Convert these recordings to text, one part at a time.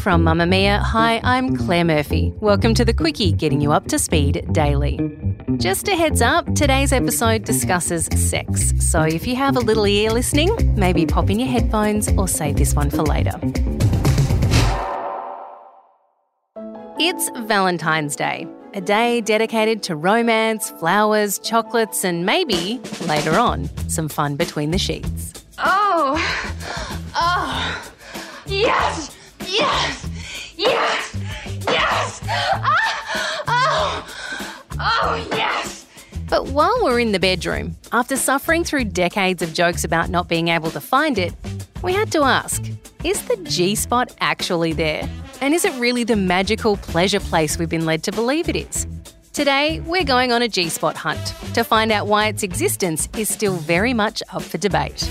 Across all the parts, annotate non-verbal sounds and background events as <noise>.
From Mamamia, hi, I'm Claire Murphy. Welcome to the Quicky, getting you up to speed daily. Just a heads up, today's episode discusses sex, so if you have a little ear listening, maybe pop in your headphones or save this one for later. It's Valentine's Day, a day dedicated to romance, flowers, chocolates, and maybe, later on, some fun between the sheets. Oh, oh, yes, yes, yes, yes, ah, oh, oh, yes. But while we're in the bedroom, after suffering through decades of jokes about not being able to find it, we had to ask is the G spot actually there? And is it really the magical pleasure place we've been led to believe it is? Today, we're going on a G spot hunt to find out why its existence is still very much up for debate.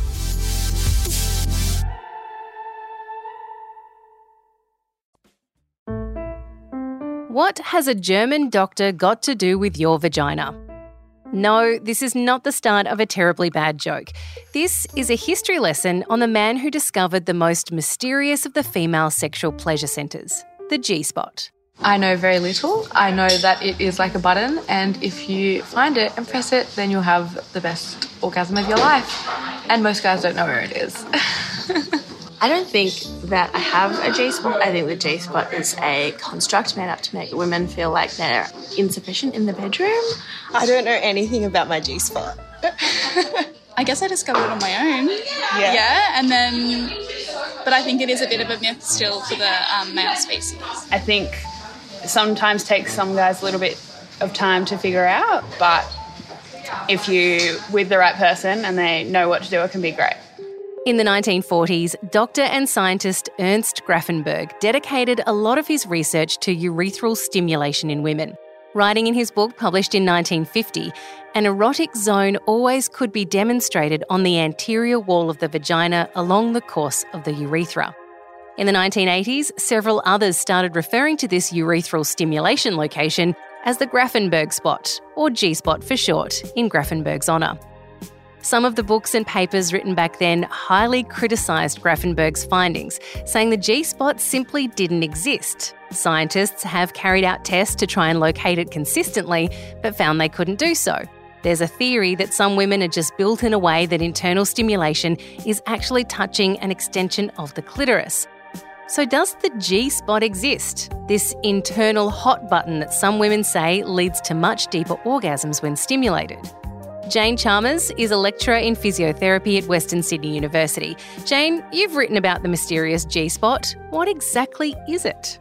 What has a German doctor got to do with your vagina? No, this is not the start of a terribly bad joke. This is a history lesson on the man who discovered the most mysterious of the female sexual pleasure centres, the G spot. I know very little. I know that it is like a button, and if you find it and press it, then you'll have the best orgasm of your life. And most guys don't know where it is. <laughs> I don't think that I have a G spot. I think the G spot is a construct made up to make women feel like they're insufficient in the bedroom. I don't know anything about my G <laughs> spot. I guess I discovered it on my own. Yeah. Yeah, and then, but I think it is a bit of a myth still for the um, male species. I think sometimes takes some guys a little bit of time to figure out, but if you with the right person and they know what to do, it can be great. In the 1940s, doctor and scientist Ernst Grafenberg dedicated a lot of his research to urethral stimulation in women. Writing in his book published in 1950, an erotic zone always could be demonstrated on the anterior wall of the vagina along the course of the urethra. In the 1980s, several others started referring to this urethral stimulation location as the Grafenberg spot, or G spot for short, in Grafenberg's honour. Some of the books and papers written back then highly criticised Grafenberg's findings, saying the G spot simply didn't exist. Scientists have carried out tests to try and locate it consistently, but found they couldn't do so. There's a theory that some women are just built in a way that internal stimulation is actually touching an extension of the clitoris. So, does the G spot exist? This internal hot button that some women say leads to much deeper orgasms when stimulated. Jane Chalmers is a lecturer in physiotherapy at Western Sydney University. Jane, you've written about the mysterious G spot. What exactly is it?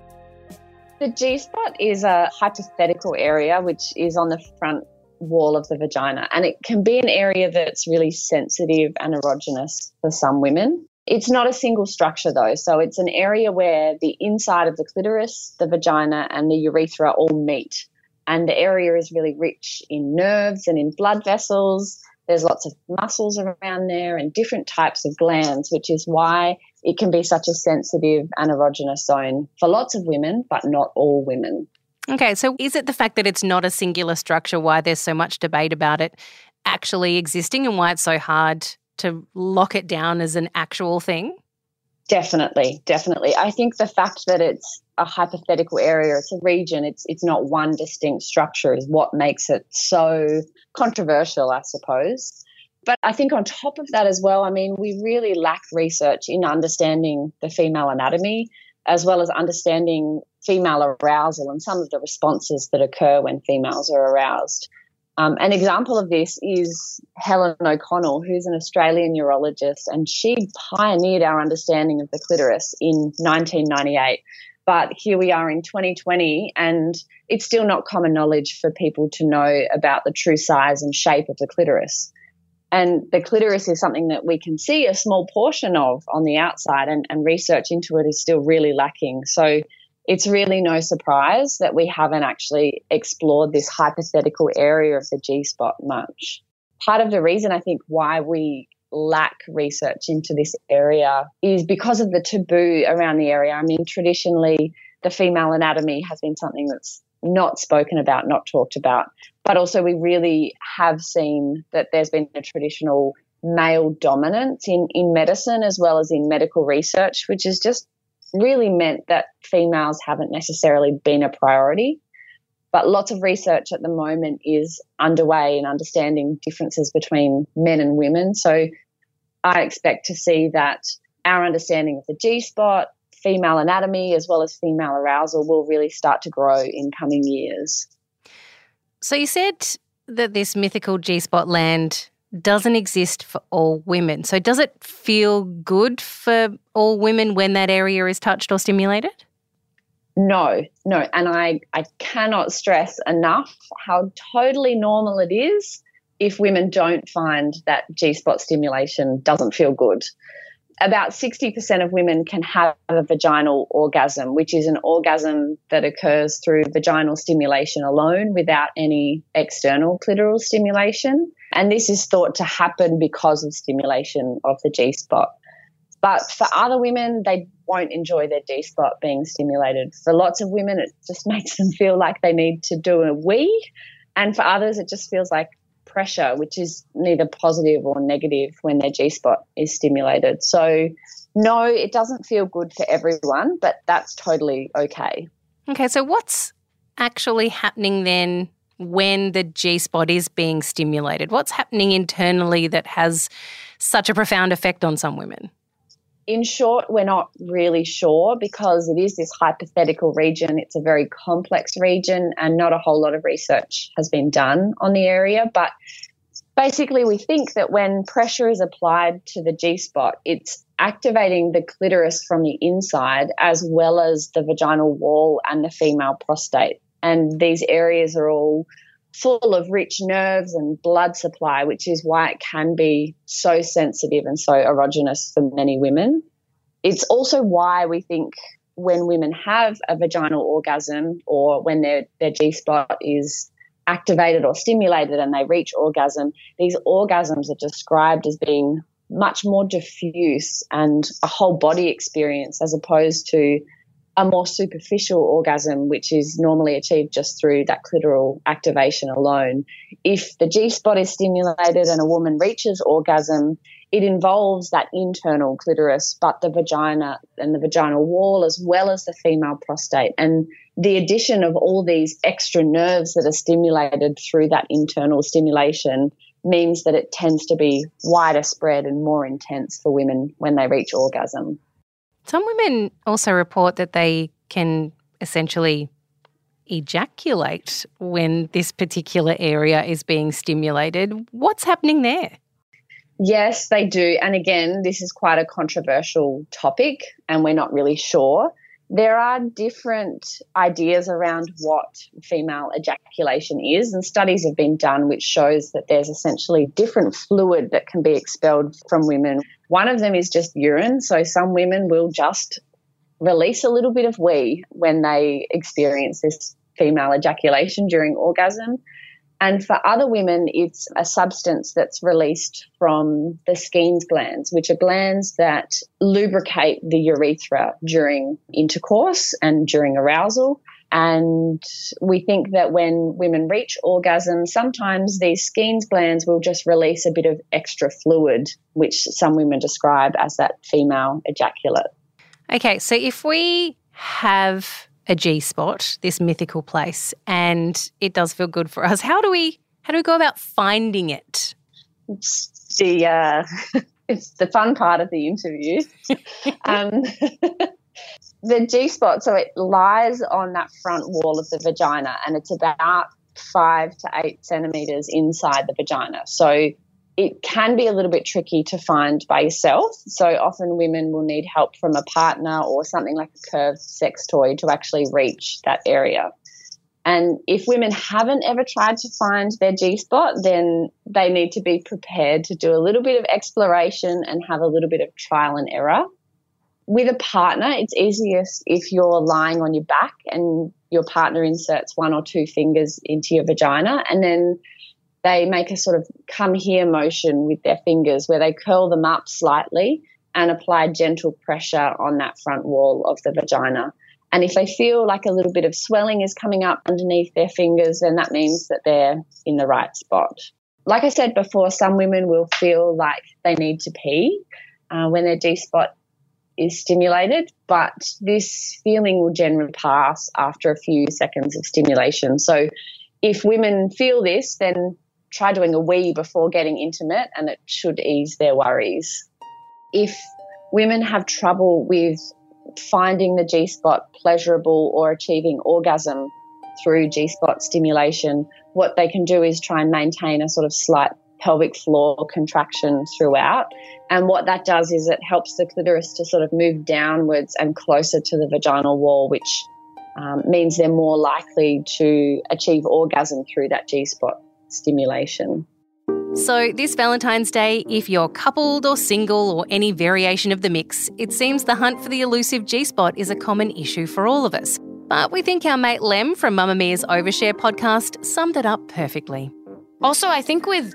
The G spot is a hypothetical area which is on the front wall of the vagina, and it can be an area that's really sensitive and erogenous for some women. It's not a single structure though, so it's an area where the inside of the clitoris, the vagina, and the urethra all meet and the area is really rich in nerves and in blood vessels. There's lots of muscles around there and different types of glands, which is why it can be such a sensitive anerogenous zone for lots of women, but not all women. Okay, so is it the fact that it's not a singular structure why there's so much debate about it actually existing and why it's so hard to lock it down as an actual thing? Definitely, definitely. I think the fact that it's a hypothetical area, it's a region, it's it's not one distinct structure is what makes it so controversial, I suppose. But I think on top of that as well, I mean, we really lack research in understanding the female anatomy as well as understanding female arousal and some of the responses that occur when females are aroused. Um, an example of this is Helen O'Connell, who's an Australian urologist, and she pioneered our understanding of the clitoris in 1998. But here we are in 2020, and it's still not common knowledge for people to know about the true size and shape of the clitoris. And the clitoris is something that we can see a small portion of on the outside, and, and research into it is still really lacking. So it's really no surprise that we haven't actually explored this hypothetical area of the G spot much. Part of the reason I think why we lack research into this area is because of the taboo around the area. I mean, traditionally, the female anatomy has been something that's not spoken about, not talked about. But also, we really have seen that there's been a traditional male dominance in, in medicine as well as in medical research, which has just really meant that females haven't necessarily been a priority. But lots of research at the moment is underway in understanding differences between men and women. So I expect to see that our understanding of the G spot, female anatomy, as well as female arousal will really start to grow in coming years. So you said that this mythical G spot land doesn't exist for all women. So does it feel good for all women when that area is touched or stimulated? No, no. And I, I cannot stress enough how totally normal it is if women don't find that G spot stimulation doesn't feel good about 60% of women can have a vaginal orgasm, which is an orgasm that occurs through vaginal stimulation alone without any external clitoral stimulation. And this is thought to happen because of stimulation of the G spot. But for other women, they won't enjoy their G spot being stimulated. For lots of women, it just <laughs> makes them feel like they need to do a wee. And for others, it just feels like pressure, which is neither positive or negative when their G spot is stimulated. So, no, it doesn't feel good for everyone, but that's totally okay. Okay, so what's actually happening then when the G spot is being stimulated? What's happening internally that has such a profound effect on some women? In short, we're not really sure because it is this hypothetical region. It's a very complex region, and not a whole lot of research has been done on the area. But basically, we think that when pressure is applied to the G spot, it's activating the clitoris from the inside as well as the vaginal wall and the female prostate. And these areas are all full of rich nerves and blood supply, which is why it can be so sensitive and so erogenous for many women. It's also why we think when women have a vaginal orgasm or when their, their G spot is activated or stimulated and they reach orgasm, these orgasms are described as being much more diffuse and a whole body experience as opposed to a more superficial orgasm, which is normally achieved just through that clitoral activation alone. If the G spot is stimulated and a woman reaches orgasm, it involves that internal clitoris, but the vagina and the vaginal wall, as well as the female prostate. And the addition of all these extra nerves that are stimulated through that internal stimulation means that it tends to be wider spread and more intense for women when they reach orgasm. Some women also report that they can essentially ejaculate when this particular area is being stimulated. What's happening there? Yes, they do. And again, this is quite a controversial topic, and we're not really sure. There are different ideas around what female ejaculation is, and studies have been done which shows that there's essentially different fluid that can be expelled from women. One of them is just urine, so some women will just release a little bit of wee when they experience this female ejaculation during orgasm. And for other women, it's a substance that's released from the Skene's glands, which are glands that lubricate the urethra during intercourse and during arousal. And we think that when women reach orgasm, sometimes these Skene's glands will just release a bit of extra fluid, which some women describe as that female ejaculate. Okay, so if we have a G spot, this mythical place, and it does feel good for us. How do we how do we go about finding it? it's the uh, <laughs> it's the fun part of the interview. <laughs> um, <laughs> the G spot, so it lies on that front wall of the vagina, and it's about five to eight centimeters inside the vagina. So it can be a little bit tricky to find by yourself. So often women will need help from a partner or something like a curved sex toy to actually reach that area. And if women haven't ever tried to find their G spot, then they need to be prepared to do a little bit of exploration and have a little bit of trial and error. With a partner, it's easiest if you're lying on your back and your partner inserts one or two fingers into your vagina and then they make a sort of come here motion with their fingers where they curl them up slightly and apply gentle pressure on that front wall of the vagina. And if they feel like a little bit of swelling is coming up underneath their fingers, then that means that they're in the right spot. Like I said before, some women will feel like they need to pee uh, when their G spot is stimulated, but this feeling will generally pass after a few seconds of stimulation. So if women feel this, then try doing a wee before getting intimate and it should ease their worries. If women have trouble with finding the G spot pleasurable or achieving orgasm through G spot stimulation, what they can do is try and maintain a sort of slight pelvic floor contraction throughout. And what that does is it helps the clitoris to sort of move downwards and closer to the vaginal wall, which um, means they're more likely to achieve orgasm through that G spot stimulation. So, this Valentine's Day, if you're coupled or single or any variation of the mix, it seems the hunt for the elusive G spot is a common issue for all of us. But we think our mate Lem from Mamamia's Overshare podcast summed it up perfectly. Also, I think with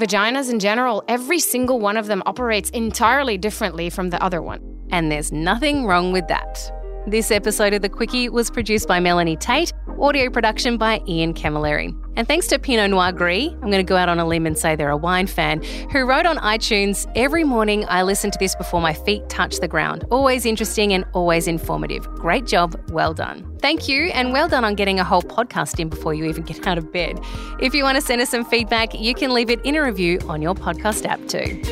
vaginas in general, every single one of them operates entirely differently from the other one. And there's nothing wrong with that. This episode of The Quicky was produced by Melanie Tait, audio production by Ian Camilleri. And thanks to Pinot Noir Gris, I'm going to go out on a limb and say they're a wine fan, who wrote on iTunes Every morning I listen to this before my feet touch the ground. Always interesting and always informative. Great job. Well done. Thank you, and well done on getting a whole podcast in before you even <laughs> get out of bed. If you want to send us some feedback, you can leave it in a review on your podcast app too.